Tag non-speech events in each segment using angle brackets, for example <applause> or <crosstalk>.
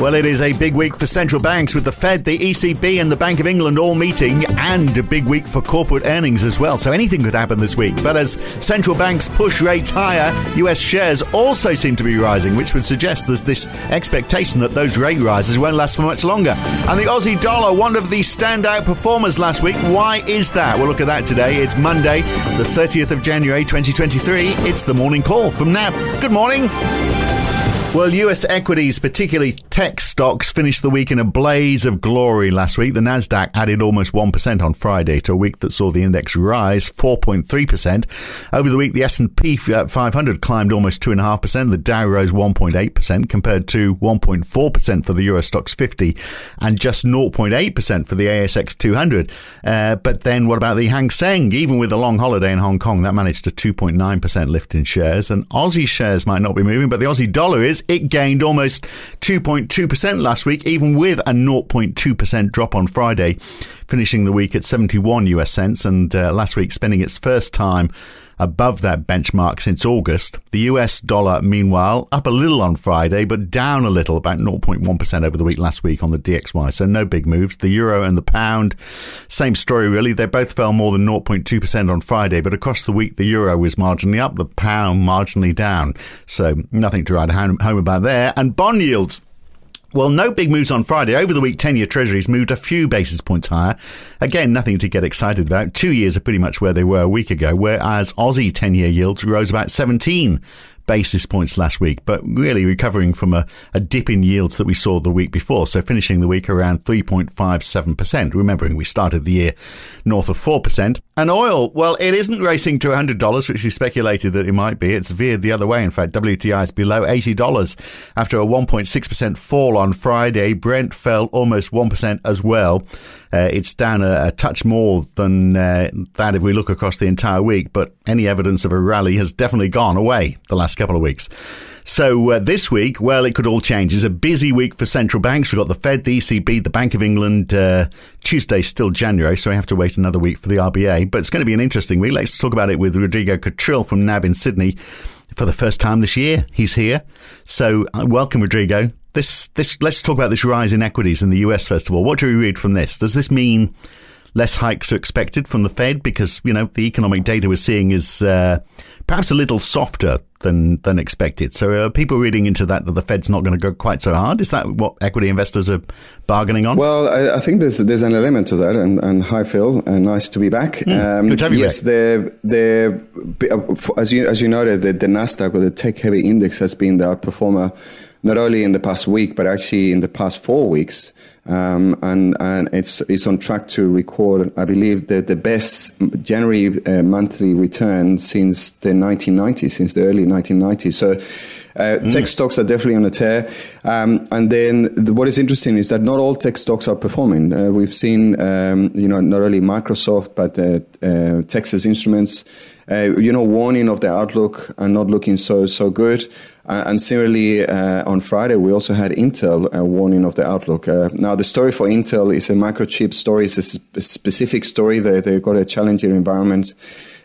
Well, it is a big week for central banks with the Fed, the ECB, and the Bank of England all meeting, and a big week for corporate earnings as well. So anything could happen this week. But as central banks push rates higher, US shares also seem to be rising, which would suggest there's this expectation that those rate rises won't last for much longer. And the Aussie dollar, one of the standout performers last week. Why is that? We'll look at that today. It's Monday, the 30th of January, 2023. It's the morning call from NAB. Good morning. Well, US equities, particularly tech stocks, finished the week in a blaze of glory last week. The Nasdaq added almost 1% on Friday to a week that saw the index rise 4.3%. Over the week, the S&P 500 climbed almost 2.5%. The Dow rose 1.8% compared to 1.4% for the Euro Stoxx 50 and just 0.8% for the ASX 200. Uh, but then what about the Hang Seng? Even with a long holiday in Hong Kong, that managed a 2.9% lift in shares. And Aussie shares might not be moving, but the Aussie dollar is it gained almost 2.2% last week, even with a 0.2% drop on Friday, finishing the week at 71 US cents and uh, last week spending its first time above that benchmark since August. The US dollar, meanwhile, up a little on Friday, but down a little, about 0.1% over the week last week on the DXY. So no big moves. The euro and the pound, same story really. They both fell more than 0.2% on Friday, but across the week, the euro was marginally up, the pound marginally down. So nothing to write home about there. And bond yields well, no big moves on Friday. Over the week, 10 year treasuries moved a few basis points higher. Again, nothing to get excited about. Two years are pretty much where they were a week ago, whereas Aussie 10 year yields rose about 17 basis points last week, but really recovering from a, a dip in yields that we saw the week before. So finishing the week around 3.57%. Remembering we started the year north of 4%. And oil, well, it isn't racing to $100, which we speculated that it might be. It's veered the other way. In fact, WTI is below $80 after a 1.6% fall on Friday. Brent fell almost 1% as well. Uh, it's down a, a, touch more than uh, that if we look across the entire week, but any evidence of a rally has definitely gone away the last couple of weeks. So uh, this week, well, it could all change. It's a busy week for central banks. We've got the Fed, the ECB, the Bank of England. Uh, Tuesday's still January, so we have to wait another week for the RBA. But it's going to be an interesting week. Let's talk about it with Rodrigo Catril from NAB in Sydney for the first time this year. He's here. So uh, welcome, Rodrigo. This, this, let's talk about this rise in equities in the US first of all. What do we read from this? Does this mean less hikes are expected from the Fed because you know the economic data we're seeing is uh, perhaps a little softer than than expected. So are people reading into that that the Fed's not going to go quite so hard? Is that what equity investors are bargaining on? Well, I, I think there's there's an element to that. And, and hi Phil, and nice to be back. Mm, um, good to have you yes, the the as you as you noted, the, the Nasdaq or the tech heavy index has been the outperformer not only in the past week but actually in the past four weeks. Um, and and it's it's on track to record, I believe, the the best January uh, monthly return since the 1990s, since the early 1990s. So. Uh, mm. Tech stocks are definitely on a tear. Um, and then the, what is interesting is that not all tech stocks are performing. Uh, we've seen, um, you know, not only Microsoft, but uh, uh Texas Instruments, uh, you know, warning of the outlook and not looking so so good. Uh, and similarly, uh, on Friday, we also had Intel uh, warning of the outlook. Now, the story for Intel is a microchip story. It's a, sp- specific story. They, they've got a challenging environment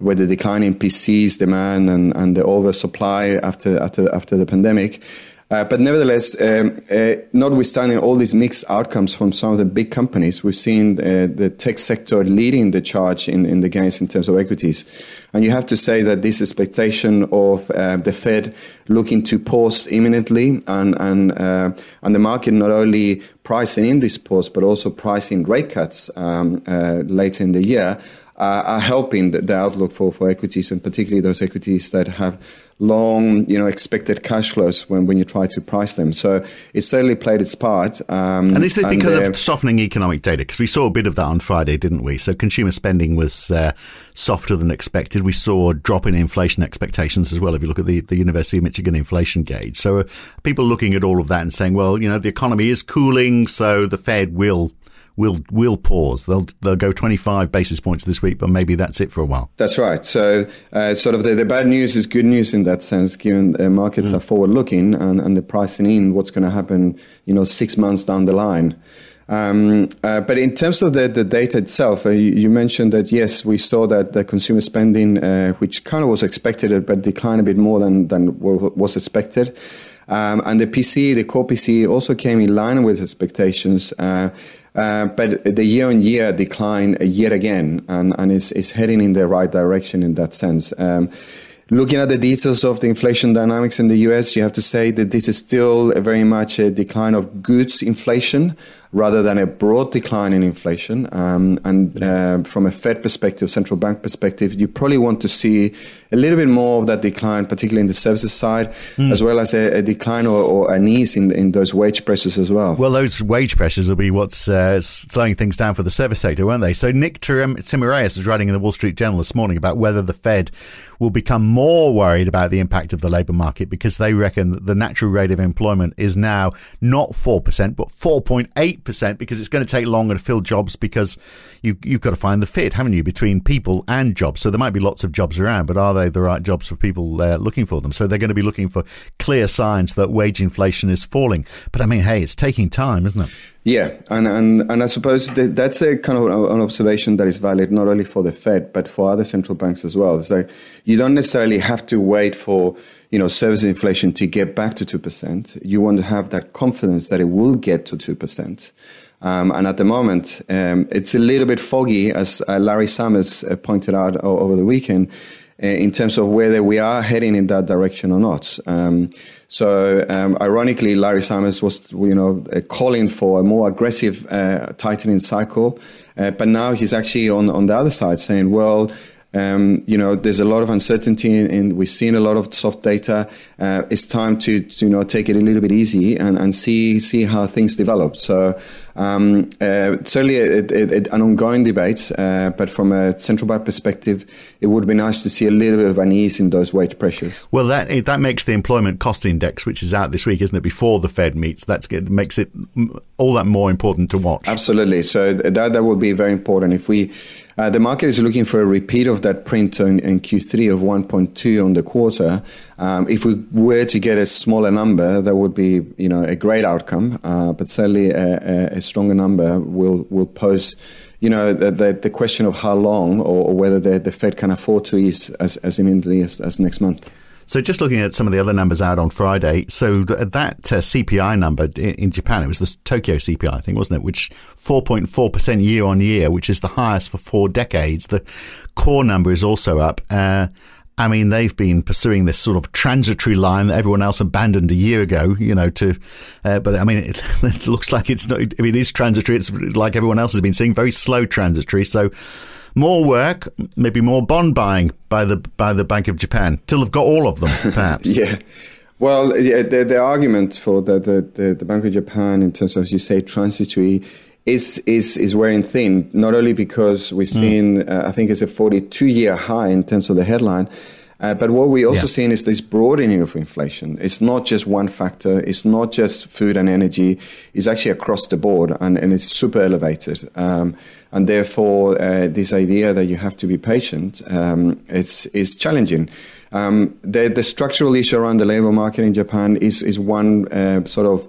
with the decline in PCs demand and, and the oversupply after, after, after the pandemic. Uh, but nevertheless, um, uh, notwithstanding all these mixed outcomes from some of the big companies, we've seen uh, the tech sector leading the charge in, in the gains in terms of equities. And you have to say that this expectation of uh, the Fed looking to pause imminently and, and, uh, and the market not only pricing in this pause, but also pricing rate cuts um, uh, later in the year uh, are helping the, the, outlook for, for equities and particularly those equities that have long, you know, expected cash flows when, when you try to price them. So it certainly played its part. Um, and is it because of softening economic data? Because we saw a bit of that on Friday, didn't we? So consumer spending was uh, softer than expected. We saw a drop in inflation expectations as well. If you look at the, the University of Michigan inflation gauge, so uh, people looking at all of that and saying, well, you know, the economy is cooling, so the Fed will will will pause. They'll they'll go 25 basis points this week, but maybe that's it for a while. That's right. So uh, sort of the, the bad news is good news in that sense, given uh, markets mm. are forward looking and, and they're pricing in what's going to happen, you know, six months down the line. Um, uh, but in terms of the, the data itself, uh, you, you, mentioned that yes, we saw that the consumer spending, uh, which kind of was expected, but declined a bit more than, than was expected. Um, and the PC, the core PC, also came in line with expectations. Uh, but the year-on-year decline yet again, and, and is, is heading in the right direction in that sense. Um, Looking at the details of the inflation dynamics in the US, you have to say that this is still very much a decline of goods inflation rather than a broad decline in inflation. Um, and uh, from a Fed perspective, central bank perspective, you probably want to see a little bit more of that decline, particularly in the services side, mm. as well as a, a decline or, or, an ease in, in those wage pressures as well. Well, those wage pressures will be what's uh, slowing things down for the service sector, won't they? So Nick Timiraos is writing in the Wall Street Journal this morning about whether the Fed will become more worried about the impact of the labour market because they reckon that the natural rate of employment is now not 4%, but 4.8% because it's going to take longer to fill jobs because you, you've got to find the fit, haven't you, between people and jobs. So there might be lots of jobs around, but are they the right jobs for people uh, looking for them? So they're going to be looking for clear signs that wage inflation is falling. But I mean, hey, it's taking time, isn't it? Yeah, and, and, and I suppose that's a kind of an observation that is valid not only for the Fed but for other central banks as well. So you don't necessarily have to wait for you know service inflation to get back to two percent. You want to have that confidence that it will get to two percent. Um, and at the moment, um, it's a little bit foggy, as uh, Larry Summers uh, pointed out over the weekend. Uh, in terms of whether we are heading in that direction or not. Um, so, um, ironically, Larry Summers was, you know, uh, calling for a more aggressive uh, tightening cycle, uh, but now he's actually on on the other side saying, well. Um, you know, there's a lot of uncertainty, and we've seen a lot of soft data. Uh, it's time to, to, you know, take it a little bit easy and, and see see how things develop. So, um, uh, certainly a, a, a, an ongoing debate, uh, but from a central bank perspective, it would be nice to see a little bit of an ease in those wage pressures. Well, that that makes the employment cost index, which is out this week, isn't it? Before the Fed meets, that makes it all that more important to watch. Absolutely. So that that will be very important if we. Uh, the market is looking for a repeat of that print in, in Q3 of 1.2 on the quarter. Um, if we were to get a smaller number, that would be you know a great outcome. Uh, but certainly a, a, stronger number will will pose you know the, the, the question of how long or, or whether the, the, Fed can afford to ease as, as immediately as, as next month. So, just looking at some of the other numbers out on Friday, so th- that uh, CPI number in, in, Japan, it was the Tokyo CPI, I think, wasn't it? Which 4.4% year on year, which is the highest for four decades. The core number is also up. Uh, I mean, they've been pursuing this sort of transitory line that everyone else abandoned a year ago, you know, to, uh, but I mean, it, <laughs> it, looks like it's not, I mean, it is transitory. It's like everyone else has been seeing, very slow transitory. So more work, maybe more bond buying by the, by the Bank of Japan till they've got all of them, <laughs> perhaps. yeah. Well, yeah, the, the argument for the, the, the Bank of Japan in terms of, as you say, transitory is is is wearing thin. Not only because we've mm. seen, mm. uh, I think it's a 42 year high in terms of the headline. Uh, but what we also yeah. seen is this broadening of inflation. It's not just one factor. It's not just food and energy. It's actually across the board, and, and it's super elevated. Um, and therefore, uh, this idea that you have to be patient um, is is challenging. Um, the the structural issue around the labor market in Japan is is one uh, sort of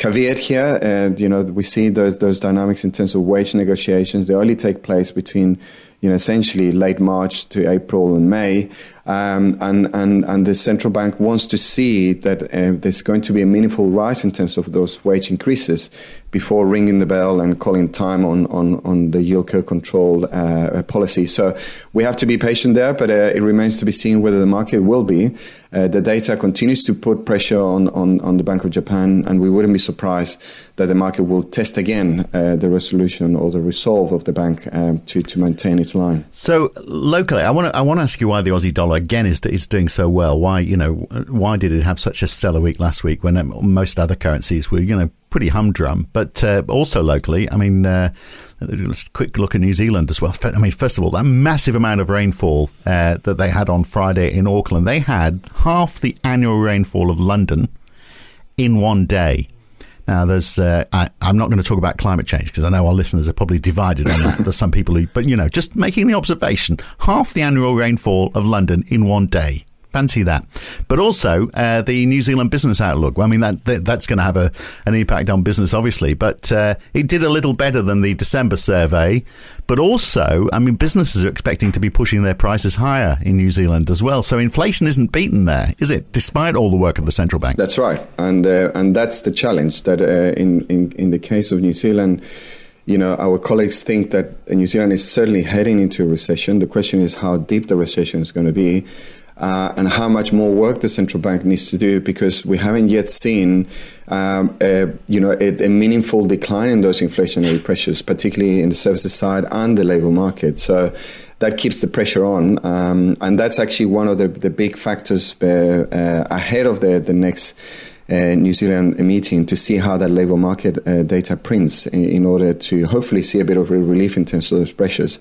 caveat here. And, you know, we see those, those dynamics in terms of wage negotiations. They only take place between, you know, essentially late March to April and May. Um, and, and, and the central bank wants to see that uh, there's going to be a meaningful rise in terms of those wage increases before ringing the bell and calling time on, on, on the yield curve control uh, policy. So we have to be patient there, but uh, it remains to be seen whether the market will be. Uh, the data continues to put pressure on, on, on the Bank of Japan, and we wouldn't be surprised that the market will test again uh, the resolution or the resolve of the bank um, to, to maintain its line. So locally, I want to I want to ask you why the Aussie dollar again is is doing so well. Why you know why did it have such a stellar week last week when um, most other currencies were you know pretty humdrum? But uh, also locally, I mean. Uh, Let's quick look at New Zealand as well. I mean, first of all, that massive amount of rainfall uh, that they had on Friday in Auckland, they had half the annual rainfall of London in one day. Now, there's. Uh, I, am not going to talk about climate change because I know our listeners are probably divided on that. There's some people who, but you know, just making the observation: half the annual rainfall of London in one day. Fancy that. But also uh, the New Zealand business outlook. Well, I mean, that, that that's going to have a, an impact on business, obviously. But uh, it did a little better than the December survey. But also, I mean, businesses are expecting to be pushing their prices higher in New Zealand as well. So inflation isn't beaten there, is it? Despite all the work of the central bank. That's right, and uh, and that's the challenge that uh, in, in in the case of New Zealand you know, our colleagues think that New Zealand is certainly heading into a recession. The question is how deep the recession is going to be. Uh, and how much more work the central bank needs to do because we haven't yet seen um, a, you know a, a, meaningful decline in those inflationary pressures, particularly in the services side and the labour market. So that keeps the pressure on, um, and that's actually one of the, the big factors uh, ahead of the the next New Zealand meeting to see how that labour market uh, data prints in, in, order to hopefully see a bit of relief in terms of those pressures.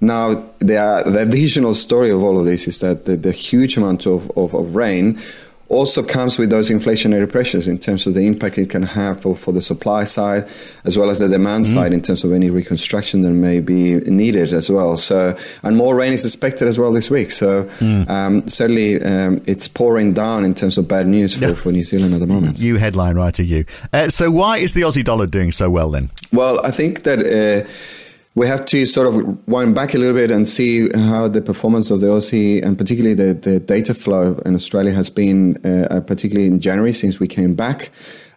Now, the, the additional story of all of this is that the, the huge amount of, of, of rain also comes with those inflationary pressures in terms of the impact it can have for, for the supply side as well as the demand mm-hmm. side in terms of any reconstruction that may be needed as well. So, and more rain is expected as well this week. So, mm. um, certainly um, it's pouring down in terms of bad news for, for New Zealand at the moment. You headline writer, you. Uh, so, why is the Aussie dollar doing so well then? Well, I think that. Uh, we have to sort of wind back a little bit and see how the performance of the Aussie and particularly the, the data flow in Australia has been, uh, uh particularly in January since we came back.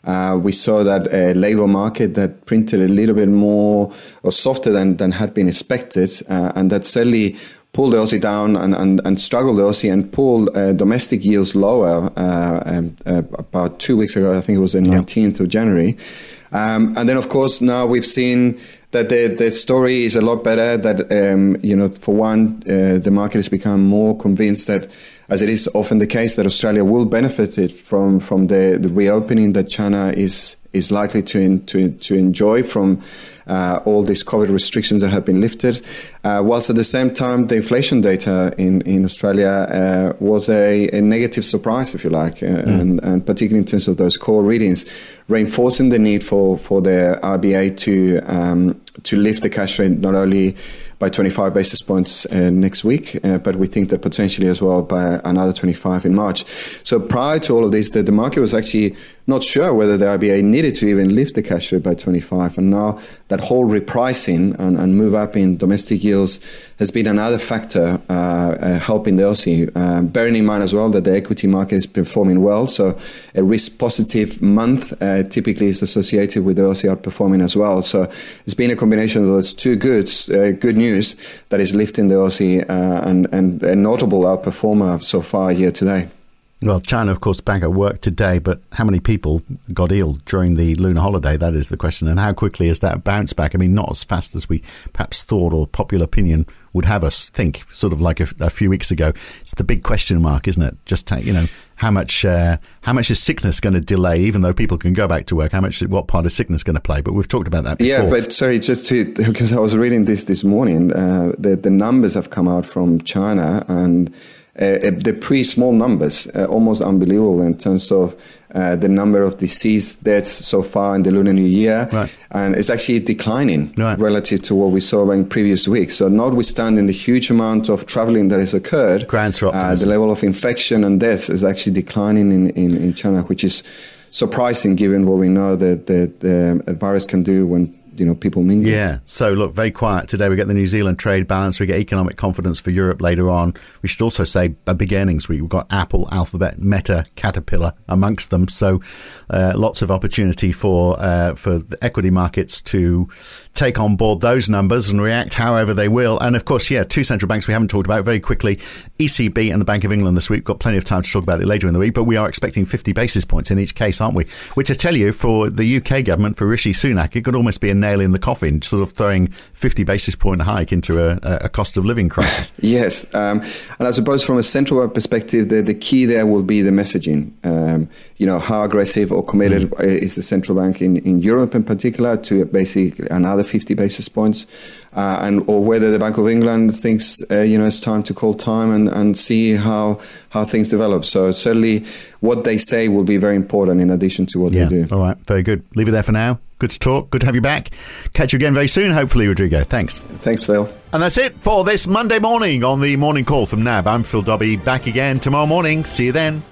Uh, we saw that a labour market that printed a little bit more or softer than, than had been expected, uh, and that certainly pulled the Aussie down and, and, and struggled the Aussie and pulled uh, domestic yields lower uh, um, about two weeks ago. I think it was the 19th of January. Um, and then, of course, now we've seen that the, the story is a lot better. That um, you know, for one, uh, the market has become more convinced that, as it is often the case, that Australia will benefit from from the, the reopening that China is is likely to to to enjoy from uh, all these COVID restrictions that have been lifted, uh, whilst at the same time the inflation data in, in Australia uh, was a, a, negative surprise, if you like, mm. and, and, particularly in terms of those core readings, reinforcing the need for, for the RBA to um, to lift the cash rate not only by 25 basis points uh, next week, uh, but we think that potentially as well by another 25 in March. So prior to all of this, the, the market was actually not sure whether the RBA needed to even lift the cash rate by 25. And now that whole repricing and, and move up in domestic yields has been another factor uh, uh, helping the Aussie. Um, bearing in mind as well that the equity market is performing well, so a risk positive month uh, typically is associated with the Aussie outperforming as well. So it's been a combination of those two goods, uh, good news that is lifting the Aussie uh, and, and a notable outperformer so far year to date. Well, China, of course, back at work today, but how many people got ill during the lunar holiday? That is the question. And how quickly is that bounce back? I mean, not as fast as we perhaps thought or popular opinion would have us think, sort of like a, a few weeks ago. It's the big question mark, isn't it? Just, you know, how much, uh, how much is sickness going to delay, even though people can go back to work? How much, what part is sickness going to play? But we've talked about that before. Yeah, but sorry, just to, because I was reading this this morning, uh, the, the numbers have come out from China and the pre small numbers, uh, almost unbelievable in terms of uh, the number of deceased deaths so far in the Lunar New Year, right. and it's actually declining right. relative to what we saw in previous weeks. So, notwithstanding the huge amount of traveling that has occurred, uh, the level of infection and deaths is actually declining in, in, in China, which is surprising given what we know that the, the virus can do when you know people mingle. Yeah. So look, very quiet today. We get the New Zealand trade balance. We get economic confidence for Europe later on. We should also say a big earnings week. We've got Apple, Alphabet, Meta, Caterpillar amongst them. So uh, lots of opportunity for uh, for the equity markets to take on board those numbers and react however they will. And of course, yeah, two central banks we haven't talked about very quickly: ECB and the Bank of England this week. We've got plenty of time to talk about it later in the week, but we are expecting 50 basis points in each case, aren't we? Which I tell you, for the UK government, for Rishi Sunak, it could almost be a nail in the coffin, sort of throwing 50 basis point hike into a, a cost of living crisis. <laughs> yes. Um, and I suppose from a central perspective, the, the key there will be the messaging. Um, you know, how aggressive or committed mm. is the central bank in, in Europe in particular to basically another 50 basis points, uh, and or whether the Bank of England thinks, uh, you know, it's time to call time and, and see how, how things develop. So certainly what they say will be very important in addition to what yeah. they do. All right. Very good. Leave it there for now. Good to talk. Good to have you back. Catch you again very soon, hopefully, Rodrigo. Thanks. Thanks, Phil. And that's it for this Monday morning on the Morning Call from NAB. I'm Phil Dobby, back again tomorrow morning. See you then.